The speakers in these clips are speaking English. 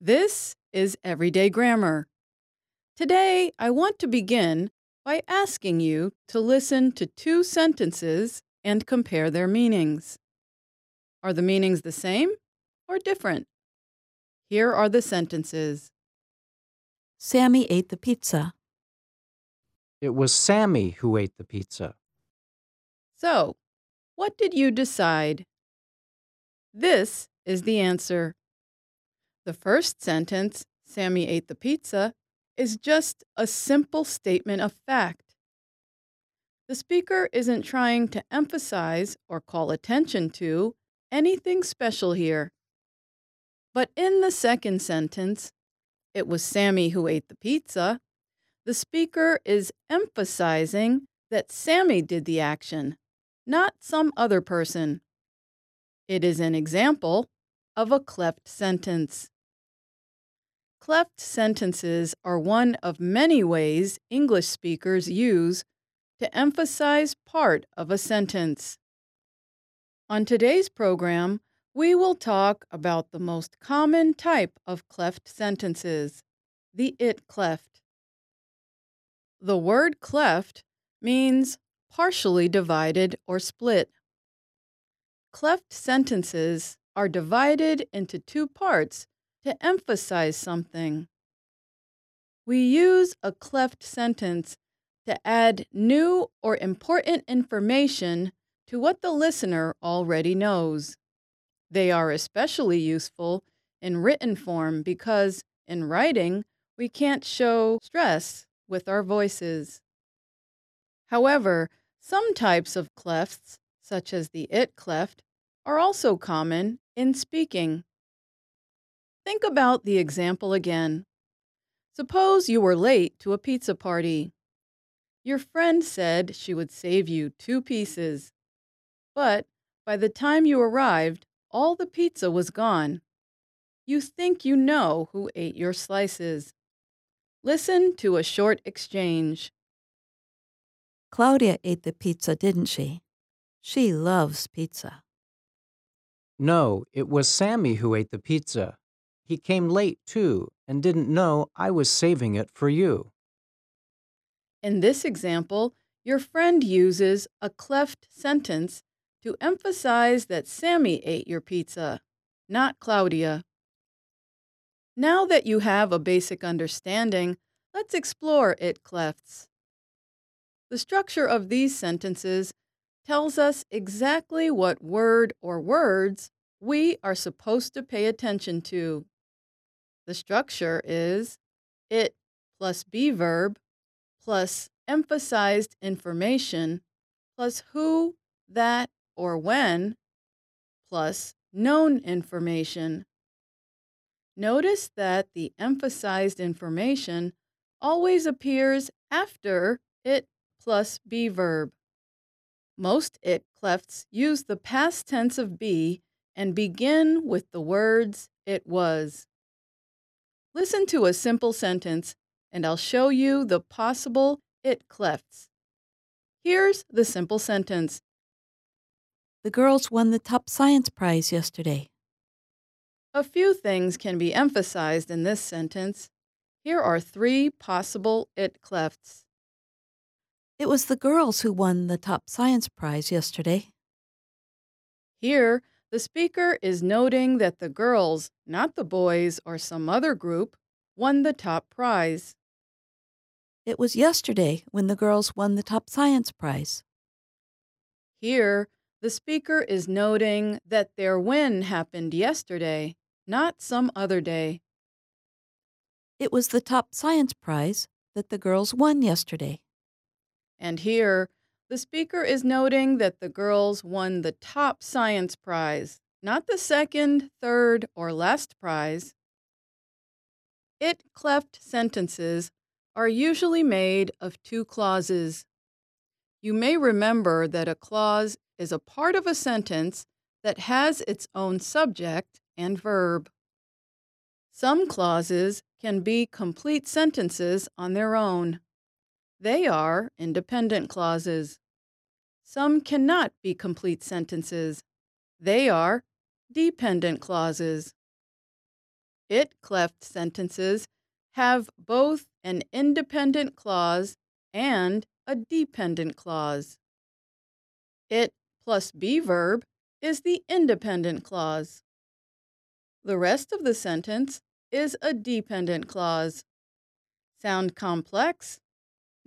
This is Everyday Grammar. Today, I want to begin by asking you to listen to two sentences and compare their meanings. Are the meanings the same or different? Here are the sentences. Sammy ate the pizza. It was Sammy who ate the pizza. So, what did you decide? This is the answer. The first sentence, Sammy ate the pizza, is just a simple statement of fact. The speaker isn't trying to emphasize or call attention to anything special here. But in the second sentence, it was Sammy who ate the pizza, the speaker is emphasizing that Sammy did the action, not some other person. It is an example of a cleft sentence. Cleft sentences are one of many ways English speakers use to emphasize part of a sentence. On today's program, we will talk about the most common type of cleft sentences, the it cleft. The word cleft means partially divided or split. Cleft sentences are divided into two parts to emphasize something. We use a cleft sentence to add new or important information to what the listener already knows. They are especially useful in written form because in writing, we can't show stress with our voices. However, some types of clefts, such as the it cleft, are also common in speaking. Think about the example again. Suppose you were late to a pizza party. Your friend said she would save you two pieces. But by the time you arrived, all the pizza was gone. You think you know who ate your slices. Listen to a short exchange. Claudia ate the pizza, didn't she? She loves pizza. No, it was Sammy who ate the pizza. He came late, too, and didn't know I was saving it for you. In this example, your friend uses a cleft sentence to emphasize that Sammy ate your pizza, not Claudia. Now that you have a basic understanding, let's explore it clefts. The structure of these sentences tells us exactly what word or words we are supposed to pay attention to. The structure is it plus be verb plus emphasized information plus who, that, or when plus known information. Notice that the emphasized information always appears after it plus be verb. Most it clefts use the past tense of be and begin with the words it was. Listen to a simple sentence and I'll show you the possible it clefts. Here's the simple sentence. The girls won the top science prize yesterday. A few things can be emphasized in this sentence. Here are three possible it clefts. It was the girls who won the top science prize yesterday. Here, the speaker is noting that the girls, not the boys or some other group, won the top prize. It was yesterday when the girls won the top science prize. Here, the speaker is noting that their win happened yesterday, not some other day. It was the top science prize that the girls won yesterday. And here, the speaker is noting that the girls won the top science prize, not the second, third, or last prize. It cleft sentences are usually made of two clauses. You may remember that a clause is a part of a sentence that has its own subject and verb. Some clauses can be complete sentences on their own. They are independent clauses. Some cannot be complete sentences. They are dependent clauses. it cleft sentences have both an independent clause and a dependent clause. It plus be verb is the independent clause. The rest of the sentence is a dependent clause. Sound complex?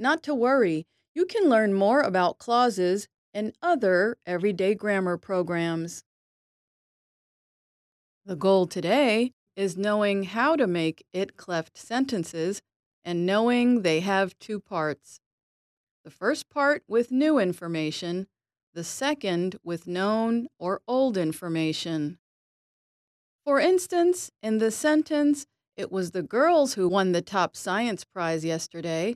Not to worry, you can learn more about clauses in other everyday grammar programs. The goal today is knowing how to make it cleft sentences and knowing they have two parts. The first part with new information, the second with known or old information. For instance, in the sentence, it was the girls who won the top science prize yesterday,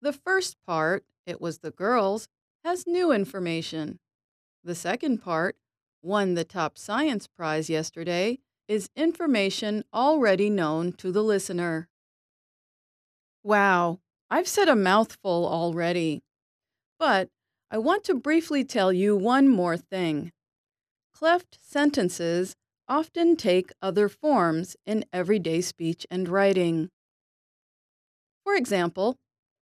the first part, it was the girls, has new information. The second part, won the top science prize yesterday, is information already known to the listener. Wow, I've said a mouthful already. But I want to briefly tell you one more thing. Cleft sentences often take other forms in everyday speech and writing. For example,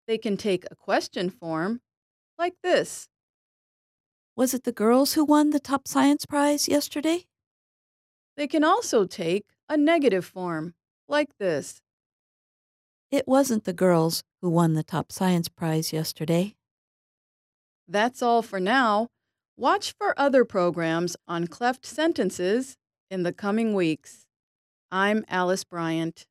they can take a question form, like this Was it the girls who won the top science prize yesterday? They can also take a negative form, like this It wasn't the girls who won the top science prize yesterday. That's all for now. Watch for other programs on cleft sentences in the coming weeks. I'm Alice Bryant.